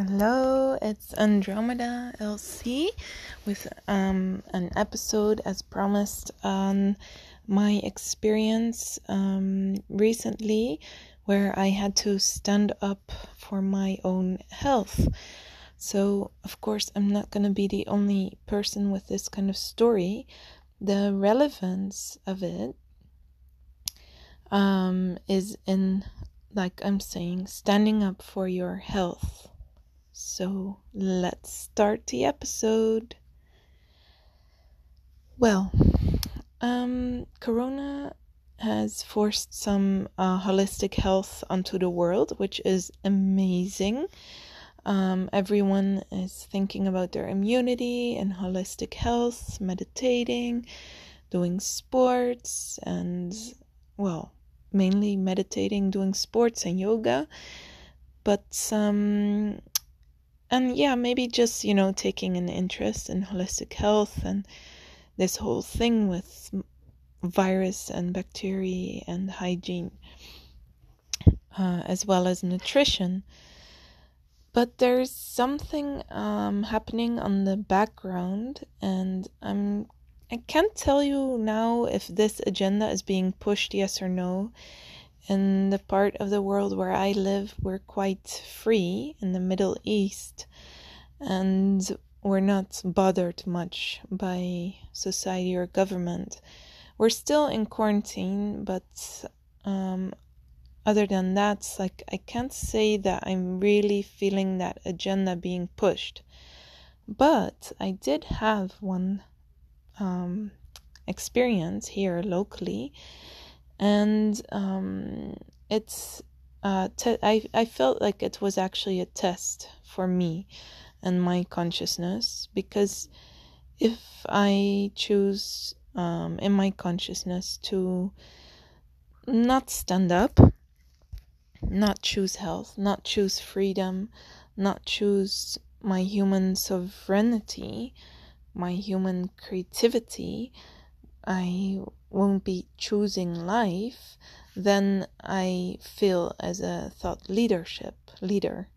Hello, it's Andromeda LC with um, an episode as promised on my experience um, recently where I had to stand up for my own health. So, of course, I'm not going to be the only person with this kind of story. The relevance of it um, is in, like I'm saying, standing up for your health so let's start the episode. Well, um, Corona has forced some uh, holistic health onto the world, which is amazing. Um, everyone is thinking about their immunity and holistic health, meditating, doing sports, and well, mainly meditating, doing sports and yoga. But um, and yeah, maybe just, you know, taking an interest in holistic health and this whole thing with virus and bacteria and hygiene, uh, as well as nutrition. But there's something um, happening on the background, and I'm I can't tell you now if this agenda is being pushed, yes or no in the part of the world where I live, we're quite free in the Middle East, and we're not bothered much by society or government. We're still in quarantine, but um, other than that, like I can't say that I'm really feeling that agenda being pushed. But I did have one um, experience here locally and um, it's uh, te- I I felt like it was actually a test for me and my consciousness because if I choose um, in my consciousness to not stand up, not choose health, not choose freedom, not choose my human sovereignty, my human creativity, I won't be choosing life, then I feel as a thought leadership leader.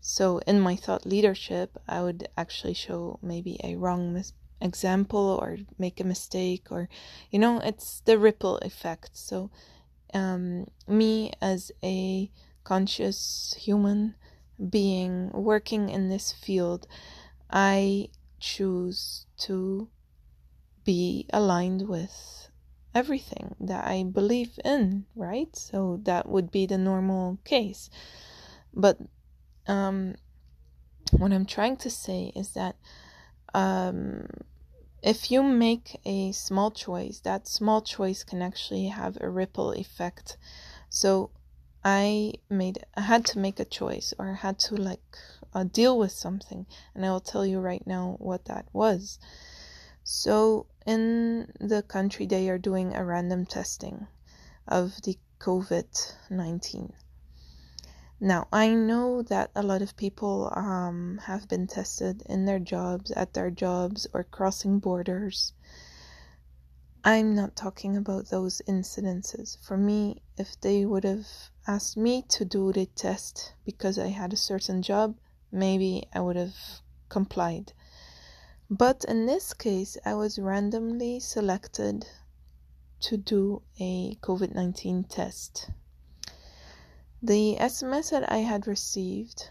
So in my thought leadership, I would actually show maybe a wrong mis- example or make a mistake or you know it's the ripple effect so um, me as a conscious human being working in this field i choose to be aligned with everything that I believe in, right? So that would be the normal case. But um, what I'm trying to say is that um, if you make a small choice, that small choice can actually have a ripple effect. So I made, I had to make a choice or I had to like uh, deal with something, and I will tell you right now what that was. So, in the country, they are doing a random testing of the COVID 19. Now, I know that a lot of people um, have been tested in their jobs, at their jobs, or crossing borders. I'm not talking about those incidences. For me, if they would have asked me to do the test because I had a certain job, maybe I would have complied. But in this case, I was randomly selected to do a COVID 19 test. The SMS that I had received,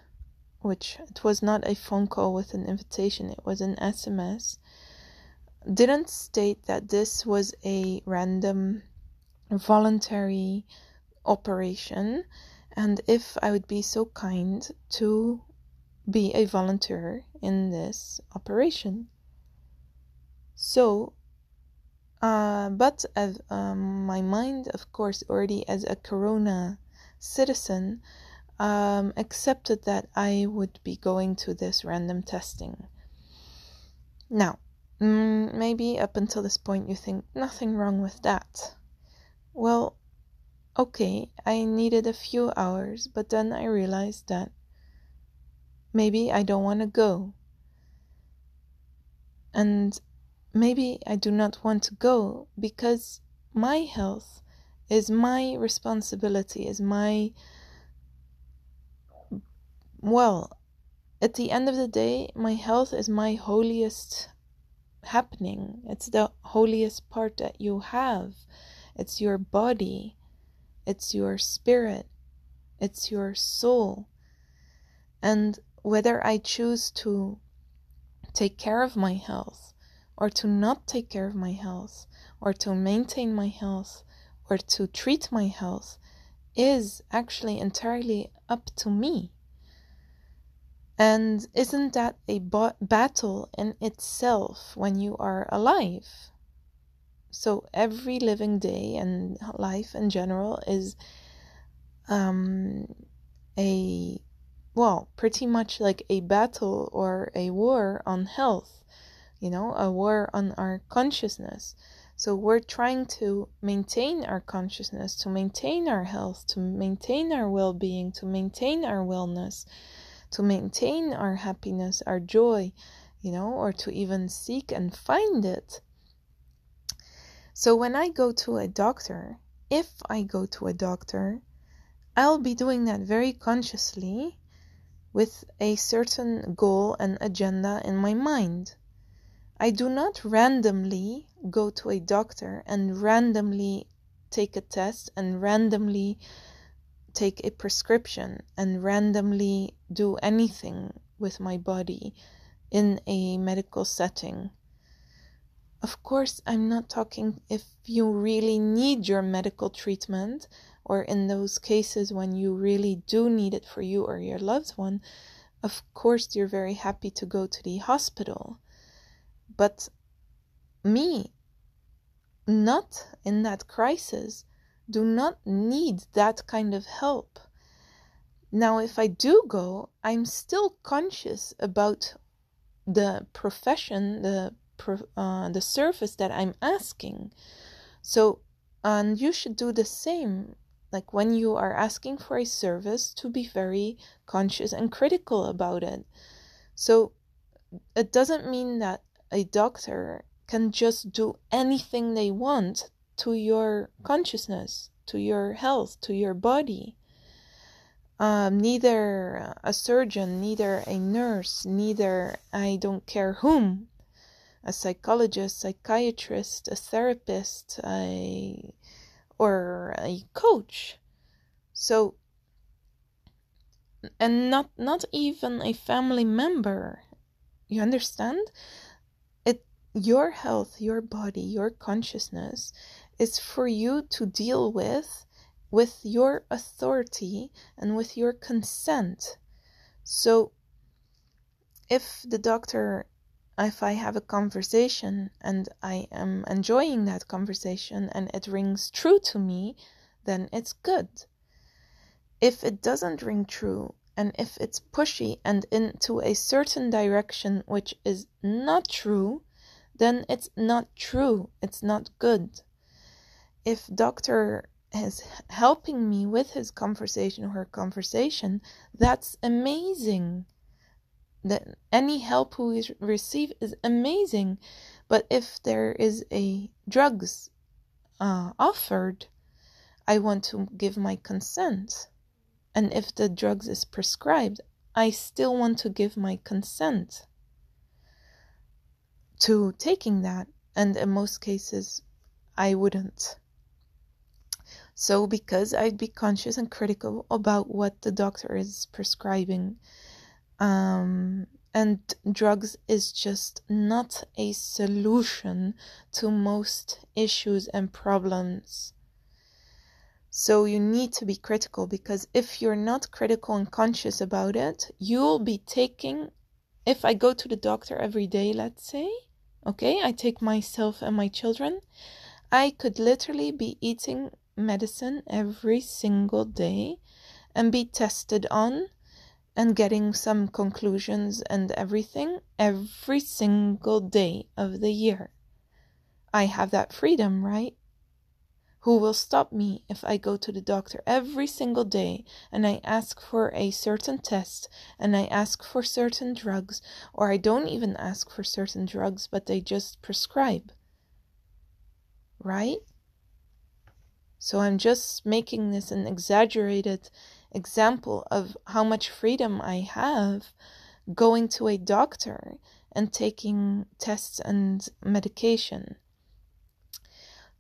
which it was not a phone call with an invitation, it was an SMS, didn't state that this was a random voluntary operation and if I would be so kind to be a volunteer in this operation. So, uh, but as um, my mind, of course, already as a Corona citizen, um, accepted that I would be going to this random testing. Now, mm, maybe up until this point you think nothing wrong with that. Well, okay, I needed a few hours, but then I realized that Maybe I don't want to go. And maybe I do not want to go because my health is my responsibility, is my, well, at the end of the day, my health is my holiest happening. It's the holiest part that you have. It's your body, it's your spirit, it's your soul. And whether I choose to take care of my health or to not take care of my health or to maintain my health or to treat my health is actually entirely up to me. And isn't that a bo- battle in itself when you are alive? So every living day and life in general is um, a well, pretty much like a battle or a war on health, you know, a war on our consciousness. So we're trying to maintain our consciousness, to maintain our health, to maintain our well being, to maintain our wellness, to maintain our happiness, our joy, you know, or to even seek and find it. So when I go to a doctor, if I go to a doctor, I'll be doing that very consciously with a certain goal and agenda in my mind. I do not randomly go to a doctor and randomly take a test and randomly take a prescription and randomly do anything with my body in a medical setting. Of course, I'm not talking if you really need your medical treatment or in those cases when you really do need it for you or your loved one. Of course, you're very happy to go to the hospital. But me, not in that crisis, do not need that kind of help. Now, if I do go, I'm still conscious about the profession, the uh, the service that I'm asking. So, and you should do the same. Like when you are asking for a service, to be very conscious and critical about it. So, it doesn't mean that a doctor can just do anything they want to your consciousness, to your health, to your body. Um, neither a surgeon, neither a nurse, neither I don't care whom, a psychologist, psychiatrist, a therapist, a, or a coach. So, and not not even a family member you understand? It your health, your body, your consciousness is for you to deal with with your authority and with your consent. So if the doctor if I have a conversation and I am enjoying that conversation and it rings true to me, then it's good. If it doesn't ring true and if it's pushy and into a certain direction which is not true, then it's not true. It's not good. If doctor is helping me with his conversation or her conversation, that's amazing. That any help we receive is amazing. But if there is a drugs uh, offered, I want to give my consent and if the drugs is prescribed, I still want to give my consent to taking that, and in most cases, I wouldn't. So, because I'd be conscious and critical about what the doctor is prescribing, um, and drugs is just not a solution to most issues and problems so you need to be critical because if you're not critical and conscious about it, you'll be taking. If I go to the doctor every day, let's say, okay, I take myself and my children, I could literally be eating medicine every single day and be tested on and getting some conclusions and everything every single day of the year. I have that freedom, right? who will stop me if I go to the doctor every single day and I ask for a certain test and I ask for certain drugs, or I don't even ask for certain drugs, but they just prescribe. Right? So I'm just making this an exaggerated example of how much freedom I have going to a doctor and taking tests and medication.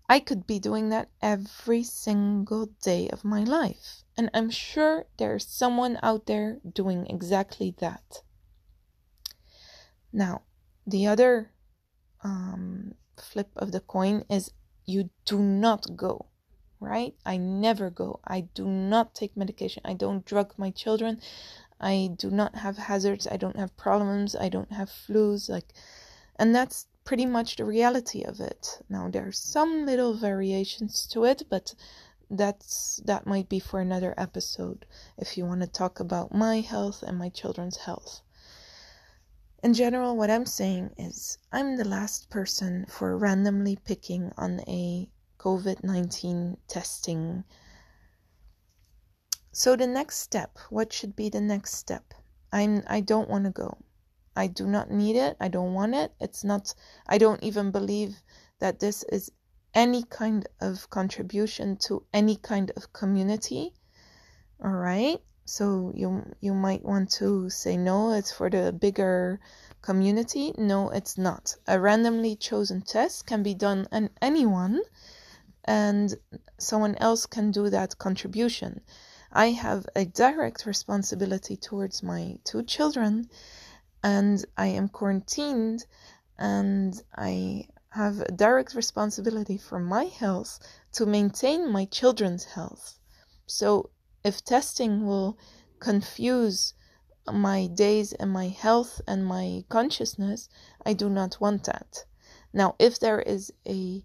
I could be doing that every single day of my life. And I'm sure there's someone out there doing exactly that. Now, the other um, flip of the coin is you do not go, right? I never go. I do not take medication. I don't drug my children. I do not have hazards. I don't have problems. I don't have flus. Like, and that's pretty much the reality of it. Now, there are some little variations to it, but that's that might be for another episode if you want to talk about my health and my children's health. In general, what I'm saying is I'm the last person for randomly picking on a COVID 19 testing. So, the next step, what should be the next step? I'm, I don't want to go. I do not need it. I don't want it. It's not, I don't even believe that this is any kind of contribution to any kind of community. All right. So you you might want to say no, it's for the bigger community. No, it's not. A randomly chosen test can be done on anyone and someone else can do that contribution. I have a direct responsibility towards my two children and I am quarantined and I have a direct responsibility for my health to maintain my children's health. So, if testing will confuse my days and my health and my consciousness, I do not want that. Now, if there is a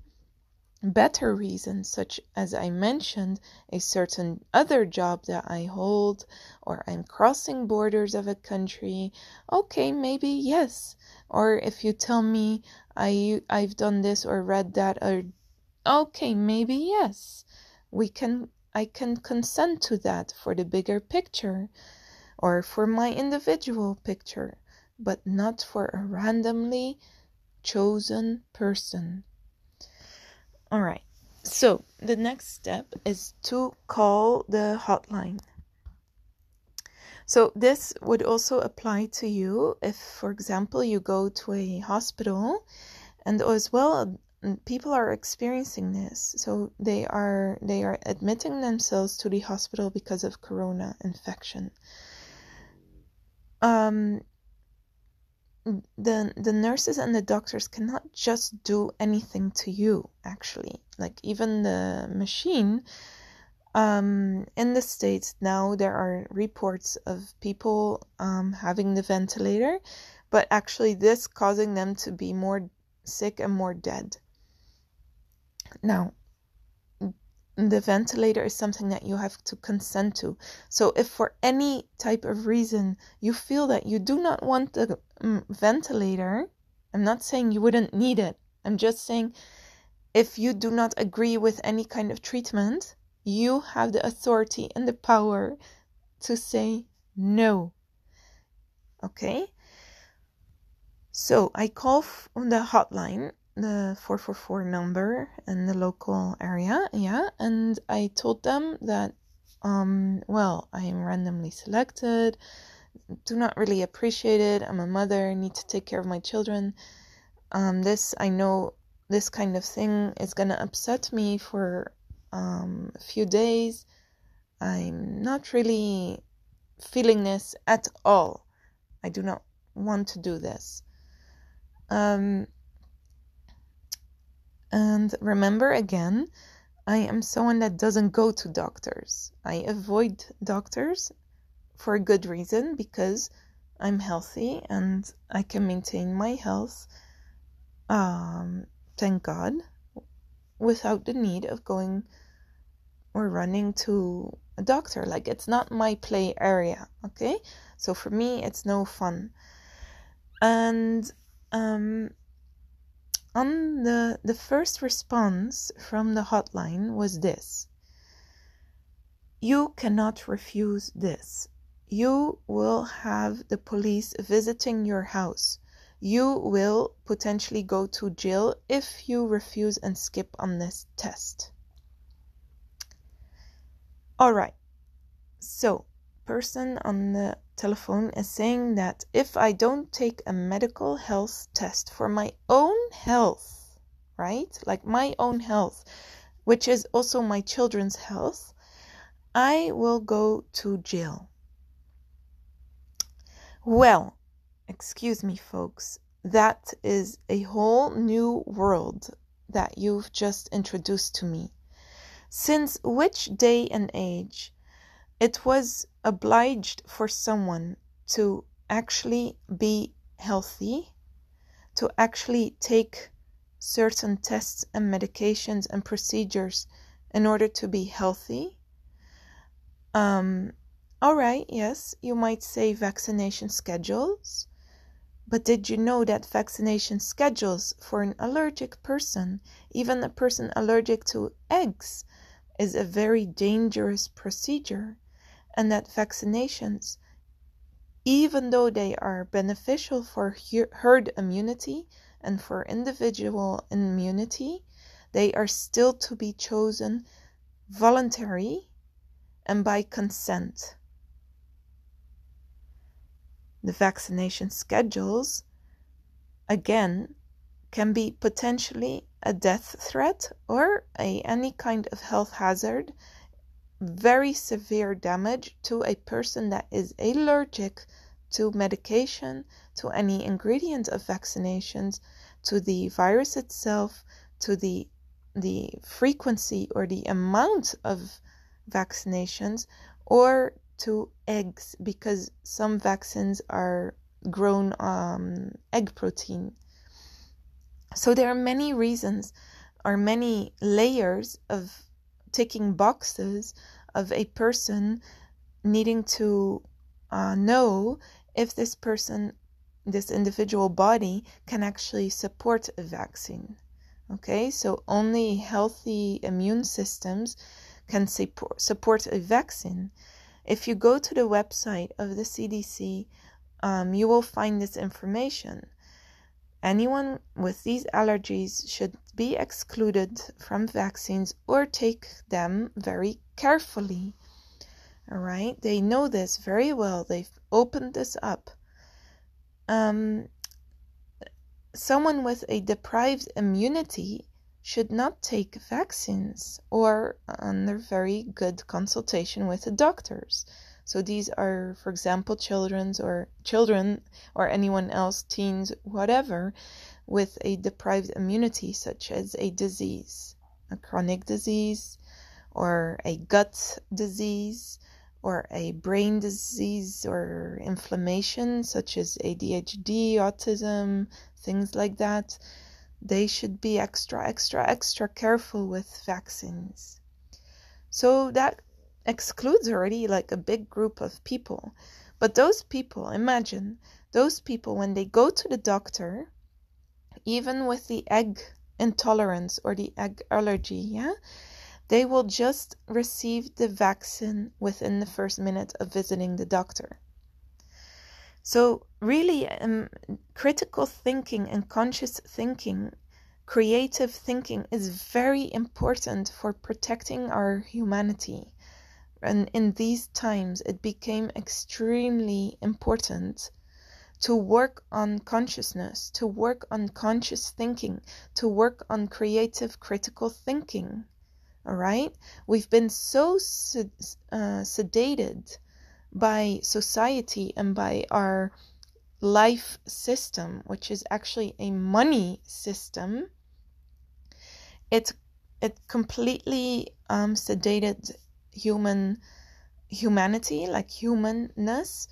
better reasons, such as I mentioned, a certain other job that I hold, or I'm crossing borders of a country, okay, maybe yes. Or if you tell me I I've done this or read that or okay, maybe yes. We can I can consent to that for the bigger picture or for my individual picture, but not for a randomly chosen person. All right. So, the next step is to call the hotline. So, this would also apply to you if, for example, you go to a hospital and as well people are experiencing this so they are they are admitting themselves to the hospital because of corona infection um the the nurses and the doctors cannot just do anything to you actually like even the machine um, in the States now, there are reports of people um, having the ventilator, but actually, this causing them to be more sick and more dead. Now, the ventilator is something that you have to consent to. So, if for any type of reason you feel that you do not want the um, ventilator, I'm not saying you wouldn't need it. I'm just saying if you do not agree with any kind of treatment, you have the authority and the power to say no. Okay? So I call on the hotline, the 444 number in the local area, yeah, and I told them that, um, well, I am randomly selected, do not really appreciate it. I'm a mother, need to take care of my children. Um, this, I know this kind of thing is gonna upset me for um, a few days. I'm not really feeling this at all. I do not want to do this. Um, and remember again, I am someone that doesn't go to doctors. I avoid doctors for a good reason because I'm healthy and I can maintain my health. Um, thank God without the need of going or running to a doctor. Like it's not my play area, okay? So for me, it's no fun. And um, on the the first response from the hotline was this: You cannot refuse this. You will have the police visiting your house. You will potentially go to jail if you refuse and skip on this test. All right. So, person on the telephone is saying that if I don't take a medical health test for my own health, right? Like my own health, which is also my children's health, I will go to jail. Well, excuse me, folks, that is a whole new world that you've just introduced to me. Since which day and age it was obliged for someone to actually be healthy, to actually take certain tests and medications and procedures in order to be healthy. Um, all right, yes, you might say vaccination schedules, but did you know that vaccination schedules for an allergic person, even a person allergic to eggs, is a very dangerous procedure, and that vaccinations, even though they are beneficial for herd immunity and for individual immunity, they are still to be chosen voluntary and by consent. The vaccination schedules, again, can be potentially a death threat or a, any kind of health hazard, very severe damage to a person that is allergic to medication, to any ingredient of vaccinations, to the virus itself, to the the frequency or the amount of vaccinations, or to eggs because some vaccines are grown um, egg protein. So there are many reasons or many layers of ticking boxes of a person needing to uh, know if this person, this individual body, can actually support a vaccine. Okay, so only healthy immune systems can support a vaccine. If you go to the website of the CDC, um, you will find this information. Anyone with these allergies should be excluded from vaccines or take them very carefully. All right, they know this very well. They've opened this up. Um, someone with a deprived immunity should not take vaccines or under very good consultation with the doctors. So these are, for example, children's or children or anyone else, teens, whatever, with a deprived immunity, such as a disease, a chronic disease, or a gut disease, or a brain disease or inflammation, such as ADHD, autism, things like that. They should be extra, extra, extra careful with vaccines. So that excludes already like a big group of people. But those people, imagine those people when they go to the doctor, even with the egg intolerance or the egg allergy, yeah, they will just receive the vaccine within the first minute of visiting the doctor. So, really, um, critical thinking and conscious thinking, creative thinking is very important for protecting our humanity and in these times it became extremely important to work on consciousness, to work on conscious thinking, to work on creative critical thinking. All right? We've been so sed- uh, sedated by society and by our life system, which is actually a money system. It it completely um, sedated human humanity, like humanness.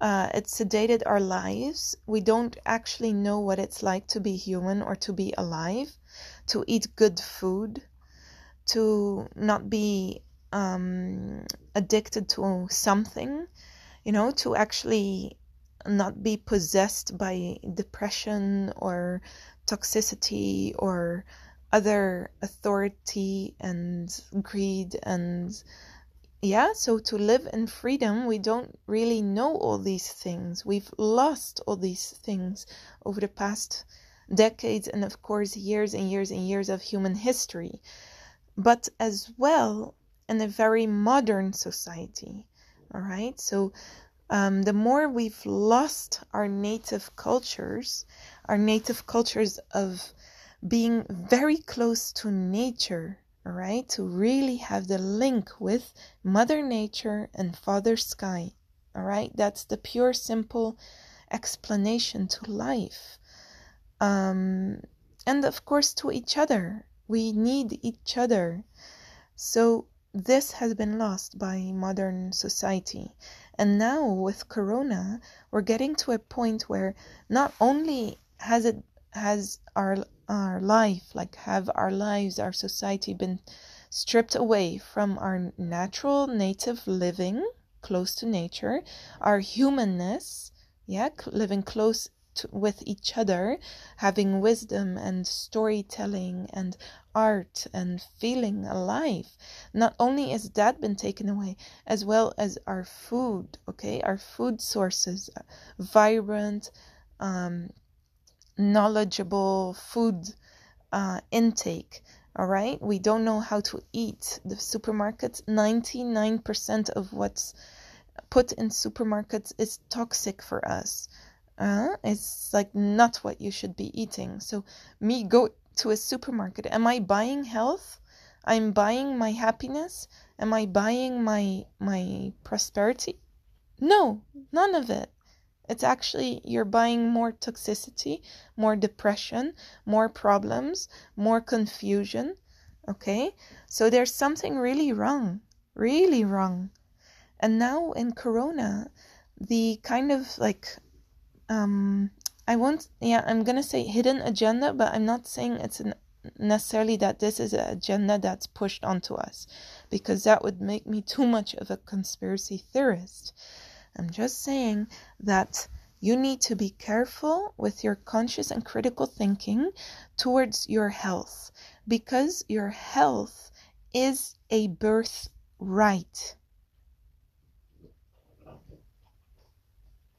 Uh, it sedated our lives. We don't actually know what it's like to be human or to be alive, to eat good food, to not be um, addicted to something, you know, to actually not be possessed by depression or toxicity or other authority and greed and yeah so to live in freedom we don't really know all these things. We've lost all these things over the past decades and of course years and years and years of human history. But as well in a very modern society all right? So um, the more we've lost our native cultures, our native cultures of being very close to nature, right? to really have the link with Mother Nature and Father Sky, all right, that's the pure, simple explanation to life. Um, and of course, to each other. We need each other. So, this has been lost by modern society. And now with Corona, we're getting to a point where not only has it has our our life, like have our lives, our society been stripped away from our natural native living close to nature, our humanness, yeah, living close to, with each other, having wisdom and storytelling and art and feeling alive. Not only has that been taken away, as well as our food, okay, our food sources, vibrant, um, knowledgeable food uh, intake. All right, we don't know how to eat. The supermarkets, 99% of what's put in supermarkets is toxic for us. Uh, it's like not what you should be eating. So, me go to a supermarket. Am I buying health? I'm buying my happiness. Am I buying my my prosperity? No, none of it. It's actually you're buying more toxicity, more depression, more problems, more confusion. Okay? So there's something really wrong, really wrong. And now in Corona, the kind of like um, I won't, yeah, I'm gonna say hidden agenda, but I'm not saying it's an, necessarily that this is an agenda that's pushed onto us, because that would make me too much of a conspiracy theorist. I'm just saying that you need to be careful with your conscious and critical thinking towards your health, because your health is a birthright.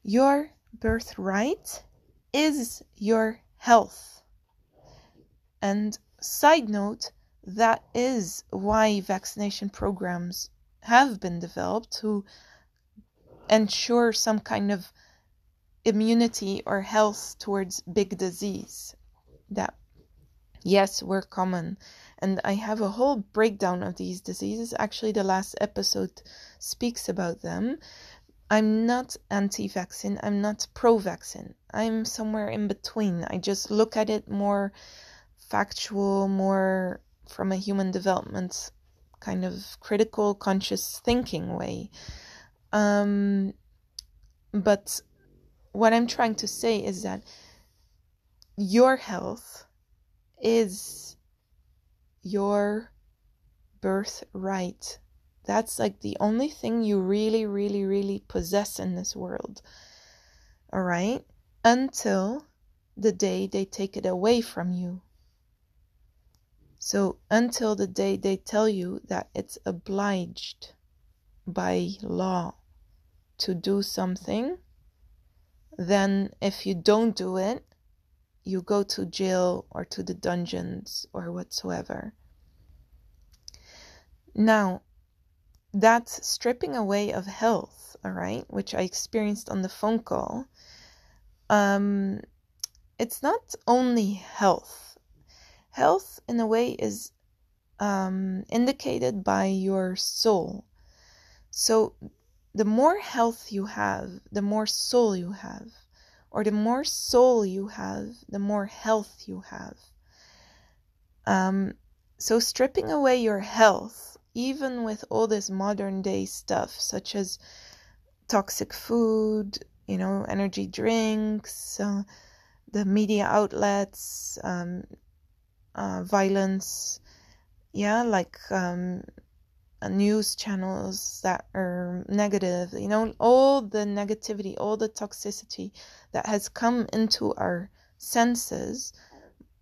Your birthright is your health. And side note, that is why vaccination programs have been developed to ensure some kind of immunity or health towards big disease that yes were common and i have a whole breakdown of these diseases actually the last episode speaks about them I'm not anti vaccine, I'm not pro vaccine. I'm somewhere in between. I just look at it more factual, more from a human development kind of critical, conscious thinking way. Um, but what I'm trying to say is that your health is your birthright that's like the only thing you really, really, really possess in this world. All right? Until the day they take it away from you. So, until the day they tell you that it's obliged by law to do something, then if you don't do it, you go to jail or to the dungeons or whatsoever. Now, that's stripping away of health, all right, which I experienced on the phone call, um, it's not only health. Health, in a way, is um, indicated by your soul. So, the more health you have, the more soul you have. Or the more soul you have, the more health you have. Um, so, stripping away your health even with all this modern day stuff, such as toxic food, you know, energy drinks, uh, the media outlets, um, uh, violence, yeah, like um, news channels that are negative, you know, all the negativity, all the toxicity that has come into our senses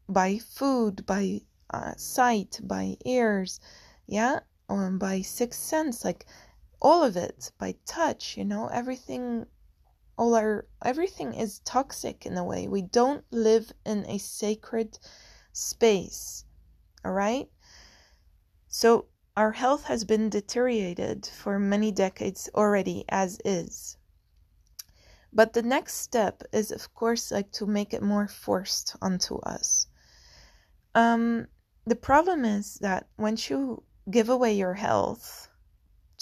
by food, by uh, sight, by ears, yeah, um, by sixth sense, like all of it, by touch, you know, everything all our everything is toxic in a way. We don't live in a sacred space. All right? So our health has been deteriorated for many decades already as is. But the next step is, of course, like to make it more forced onto us. Um, the problem is that once you give away your health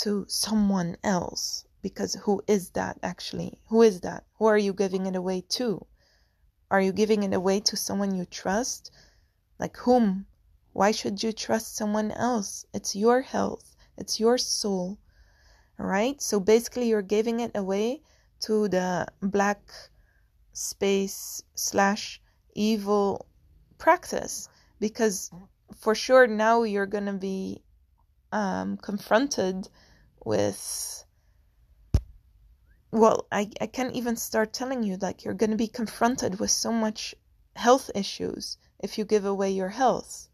to someone else, because who is that actually? Who is that? Who are you giving it away to? Are you giving it away to someone you trust? Like whom? Why should you trust someone else? It's your health, it's your soul. Right? So basically, you're giving it away to the black space slash evil practice because for sure now you're going to be um, confronted with well I, I can't even start telling you like you're going to be confronted with so much health issues if you give away your health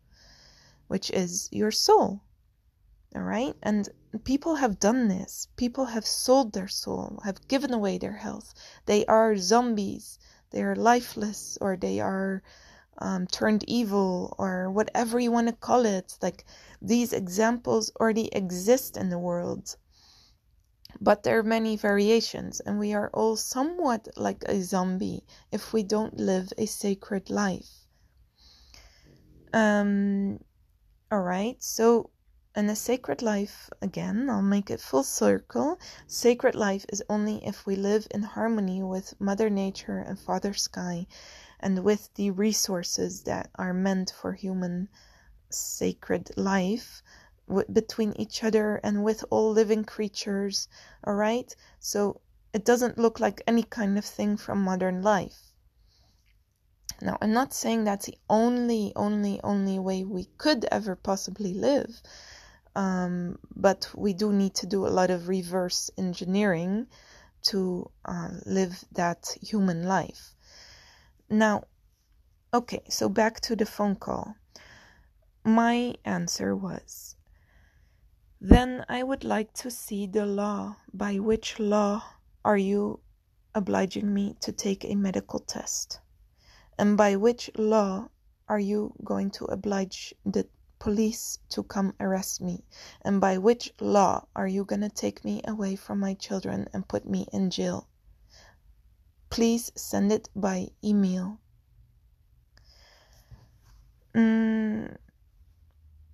which is your soul all right? And people have done this. People have sold their soul have given away their health. They are zombies. They are lifeless or they are um, turned evil or whatever you want to call it. Like these examples already exist in the world but there are many variations, and we are all somewhat like a zombie if we don't live a sacred life. Um, all right, so in a sacred life, again, I'll make it full circle. Sacred life is only if we live in harmony with Mother Nature and Father Sky and with the resources that are meant for human sacred life between each other and with all living creatures, all right? So it doesn't look like any kind of thing from modern life. Now, I'm not saying that's the only, only, only way we could ever possibly live, um, but we do need to do a lot of reverse engineering to uh, live that human life. Now, okay, so back to the phone call. My answer was then I would like to see the law. By which law are you obliging me to take a medical test? And by which law are you going to oblige the police to come arrest me? And by which law are you going to take me away from my children and put me in jail? Please send it by email. Mm,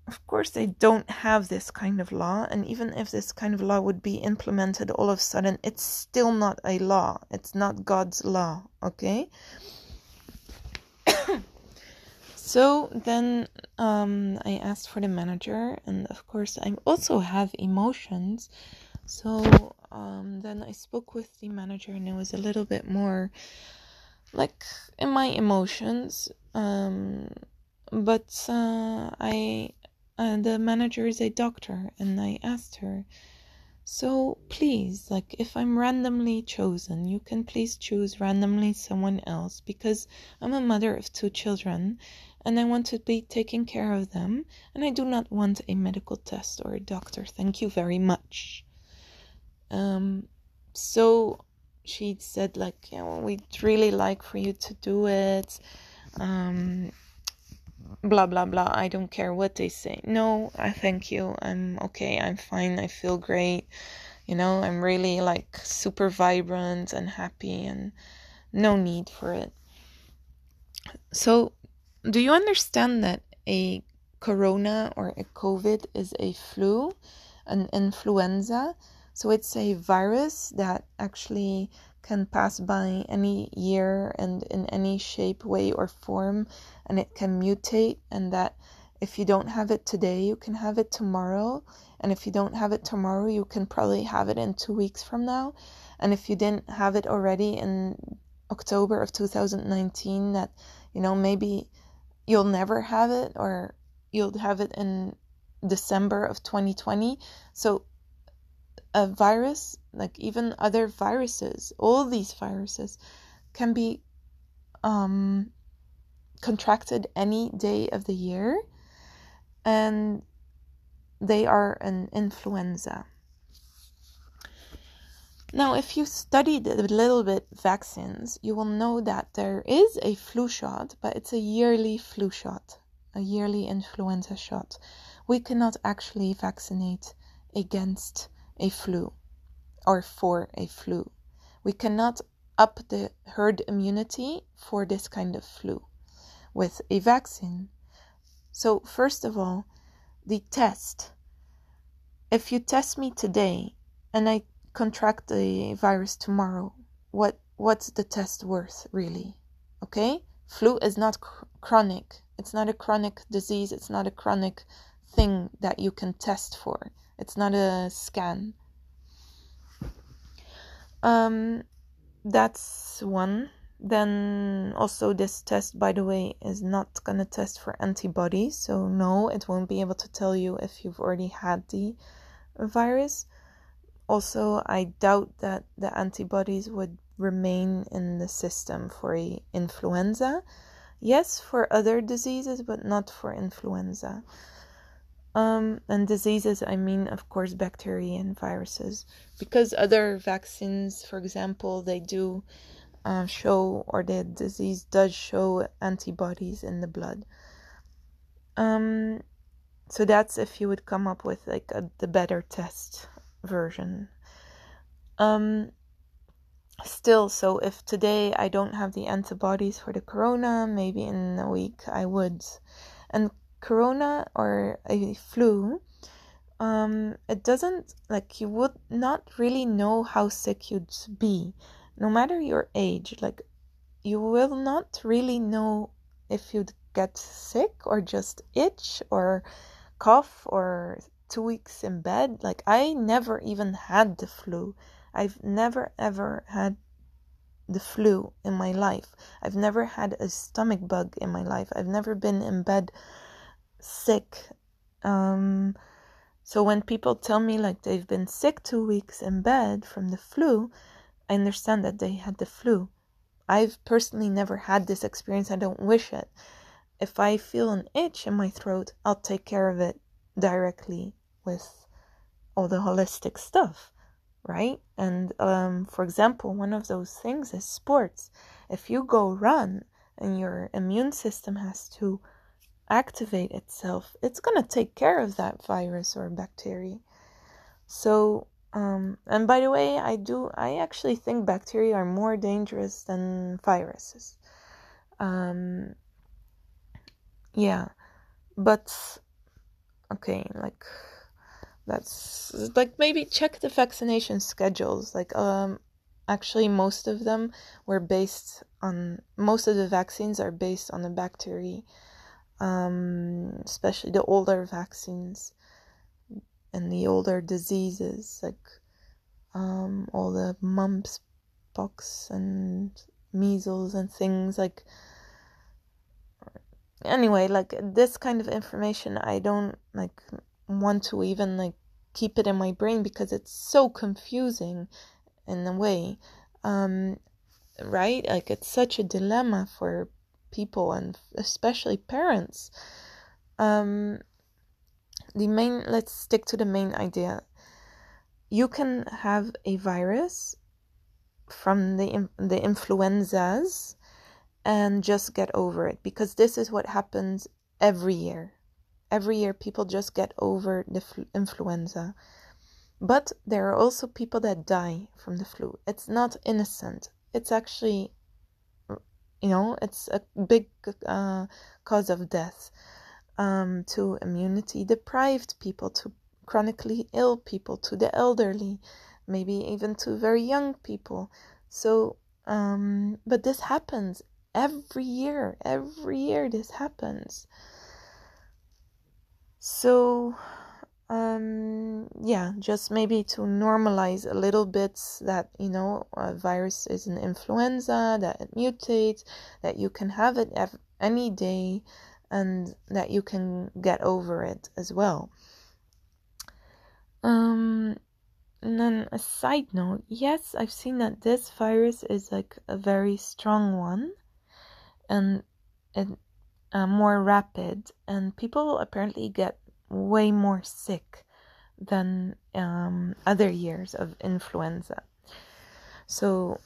of course they don't have this kind of law and even if this kind of law would be implemented all of a sudden it's still not a law it's not god's law okay so then um, i asked for the manager and of course i also have emotions. So um, then i spoke with the manager and it was a little bit more like in my emotions. Um, but uh, i uh, the manager is a doctor and i asked her so please like if i'm randomly chosen you can please choose randomly someone else because i'm a mother of two children and i want to be taking care of them and i do not want a medical test or a doctor. Thank you very much. Um so she said like we'd really like for you to do it. Um blah blah blah. I don't care what they say. No i thank you. I'm okay. I'm fine. I feel great. You know i'm really like super vibrant and happy and no need for it. So do you understand that a corona or a covid is a flu an influenza so it's a virus that actually can pass by any year and in any shape, way, or form, and it can mutate, and that if you don't have it today, you can have it tomorrow. And if you don't have it tomorrow, you can probably have it in two weeks from now. And if you didn't have it already in October of 2019, that, you know, maybe you'll never have it or you'll have it in December of 2020. So a virus, like even other viruses, all these viruses can be um, contracted any day of the year, and they are an influenza. Now, if you studied a little bit vaccines, you will know that there is a flu shot, but it's a yearly flu shot, a yearly influenza shot. We cannot actually vaccinate against a flu or for a flu. We cannot up the herd immunity for this kind of flu with a vaccine. So, first of all, the test. If you test me today and I contract the virus tomorrow, what what's the test worth really? Okay? Flu is not cr- chronic. It's not a chronic disease. It's not a chronic thing that you can test for. It's not a scan. Um, that's one. Then also this test, by the way, is not gonna test for antibodies. So no, it won't be able to tell you if you've already had the virus. Also, I doubt that the antibodies would remain in the system for influenza. Yes, for other diseases, but not for influenza. Um, and diseases, I mean, of course, bacteria and viruses. Because other vaccines, for example, they do uh, show, or the disease does show antibodies in the blood. Um, so that's if you would come up with like a, the better test version. Um, still, so if today I don't have the antibodies for the corona, maybe in a week I would. And corona or a flu, um, it doesn't like you would not really know how sick you'd be, no matter your age. Like you will not really know if you'd get sick or just itch or cough or two weeks in bed. Like I never even had the flu. I've never ever had the flu in my life. I've never had a stomach bug in my life. I've never been in bed sick. Um, so when people tell me like they've been sick two weeks in bed from the flu, I understand that they had the flu. I've personally never had this experience. I don't wish it. If I feel an itch in my throat, I'll take care of it directly with all the holistic stuff, right? And um, for example, one of those things is sports. If you go run and your immune system has to activate itself, it's going to take care of that virus or bacteria. So, um, and by the way, I do, I actually think bacteria are more dangerous than viruses. Um, yeah, but okay, like that's like maybe check the vaccination schedules. Like, um, actually, most of them were based on most of the vaccines are based on the bacteria um, especially the older vaccines and the older diseases like um, all the mumps, pox, and measles and things like. Anyway, like this kind of information, I don't like want to even like keep it in my brain because it's so confusing in a way um right like it's such a dilemma for people and especially parents. Um, the main, let's stick to the main idea. You can have a virus from the the influenzas and just get over it because this is what happens every year. Every year, people just get over the flu- influenza. But there are also people that die from the flu. It's not innocent. It's actually you know it's a big uh, cause of death um, to immunity deprived people to chronically ill people to the elderly maybe even to very young people so um, but this happens every year every year this happens so um yeah just maybe to normalize a little bit that you know a virus is an influenza that it mutates that you can have it ev- any day and that you can get over it as well. Um and then a side note yes i've seen that this virus is like a very strong one and it uh, more rapid and people apparently get way more sick than um, other years of influenza. So,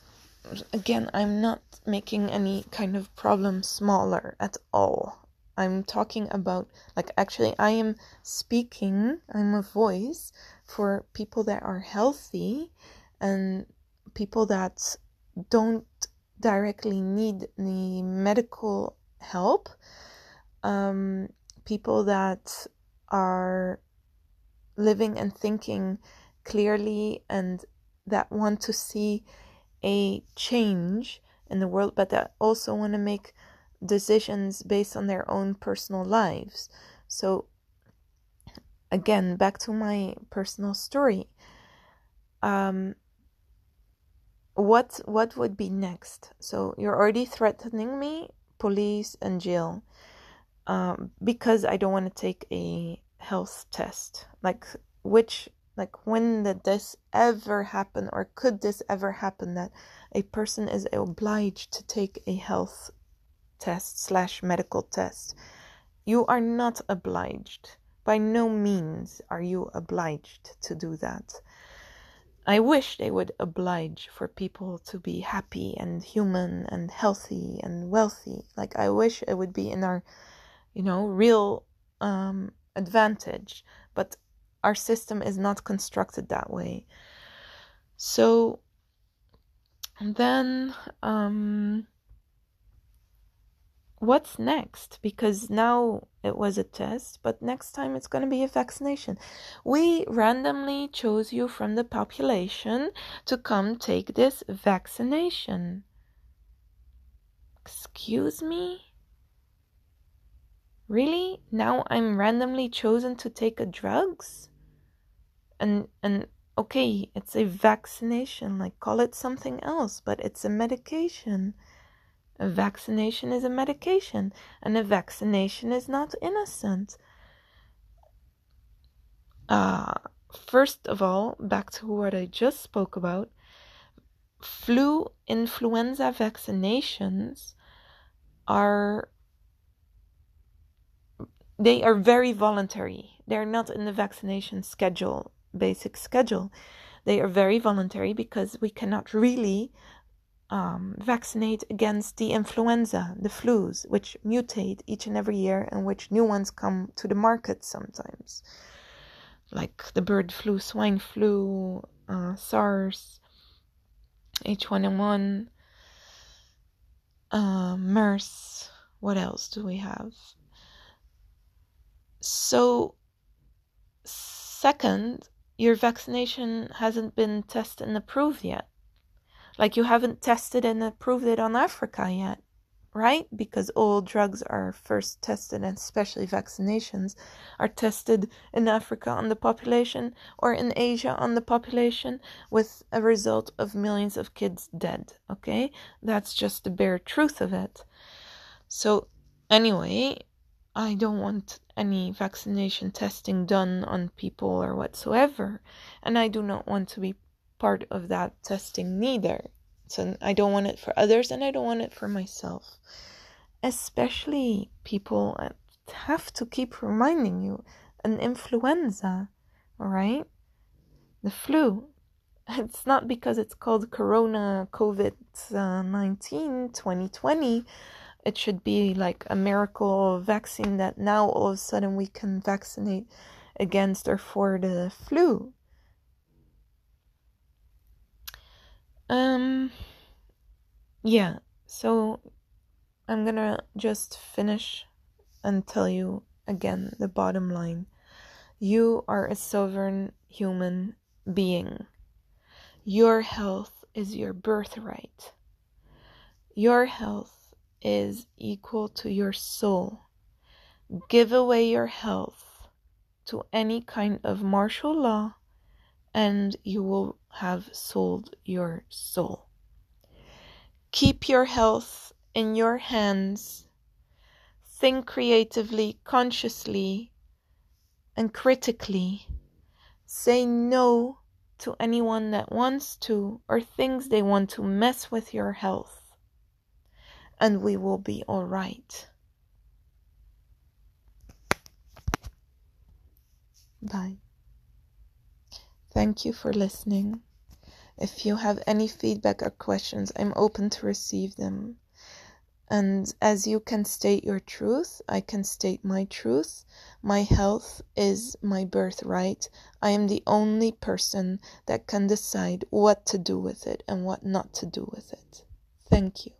again, I'm not making any kind of problem smaller at all. I'm talking about, like, actually, I am speaking, I'm a voice for people that are healthy and people that don't directly need the medical help, um, people that are living and thinking clearly and that want to see a change in the world, but that also want to make decisions based on their own personal lives. So, again, back to my personal story. Um, what what would be next? So you're already threatening me, police and jail, um, because I don't want to take a health test. Like which like when did this ever happen, or could this ever happen that a person is obliged to take a health test slash medical test? You are not obliged. By no means are you obliged to do that. I wish they would oblige for people to be happy and human and healthy and wealthy. Like I wish it would be in our, you know, real um, advantage. But our system is not constructed that way. So then um, what's next? Because now it was a test, but next time it's going to be a vaccination. We randomly chose you from the population to come take this vaccination. Excuse me? Really? Now I'm randomly chosen to take a drugs? And and okay, it's a vaccination, like call it something else, but it's a medication. A vaccination is a medication, and a vaccination is not innocent. Uh, first of all, back to what I just spoke about flu influenza vaccinations are they are very voluntary they're not in the vaccination schedule basic schedule they are very voluntary because we cannot really um, vaccinate against the influenza, the flus, which mutate each and every year and which new ones come to the market sometimes, like the bird flu, swine flu, uh, SARS, H1N1, uh, MERS. What else do we have? So, second, your vaccination hasn't been tested and approved yet. Like you haven't tested and approved it on Africa yet, right? Because all drugs are first tested, and especially vaccinations are tested in Africa on the population or in Asia on the population, with a result of millions of kids dead. Okay, that's just the bare truth of it. So, anyway, I don't want any vaccination testing done on people or whatsoever, and I do not want to be part of that testing neither. So I don't want it for others and I don't want it for myself. Especially people have to keep reminding you an influenza, right? The flu. It's not because it's called Corona COVID 19 2020. It should be like a miracle vaccine that now all of a sudden we can vaccinate against or for the flu. Um, yeah, so I'm gonna just finish and tell you again the bottom line. You are a sovereign human being. Your health is your birthright. Your health is equal to your soul. Give away your health to any kind of martial law and you will have sold your soul. Keep your health in your hands. Think creatively, consciously, and critically. Say no to anyone that wants to or thinks they want to mess with your health. And we will be all right. Bye. Thank you for listening. If you have any feedback or questions, I'm open to receive them. And as you can state your truth, I can state my truth. My health is my birthright. I am the only person that can decide what to do with it and what not to do with it. Thank you.